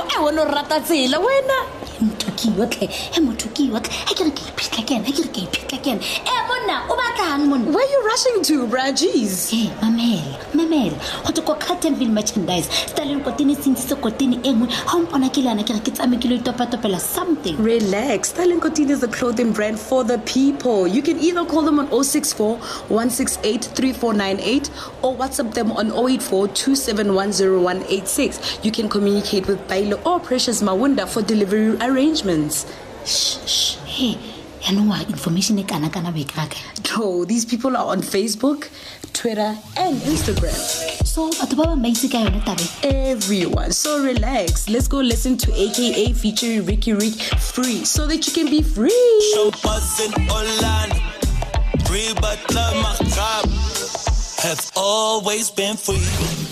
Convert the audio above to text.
ao e one o rata tsela wena mothokiwa tle e mothokiwa tle e kere ke iphitlha ke ena e ke iphitlha ke ena e monna o batlang monna Where you rushing to, bruh? Jeez. e mamela mamela go te ko Carletonville merchandise staleng kotini se ntshitse kotini e nngwe ga o mpona ke le yana kere ke tsame ke lo itopatopela something Relax. Style & Kotini is the clothing brand for the people. You can either call them on 064 168 3498 or WhatsApp them on 084 2710186. You can communicate with Bailo or Precious Mawunda for delivery arrangements. Shh, shh. he yaanong wa information e kana-kana be kaka No, these people are on Facebook, Twitter, and Instagram. so batho ba bangwe ba itse ka yone tabe Everyone. So relax. Let's go listen to AKA featuring Riky Rick free so that you can be free. Champagne in Free but love my cop. Have always been free.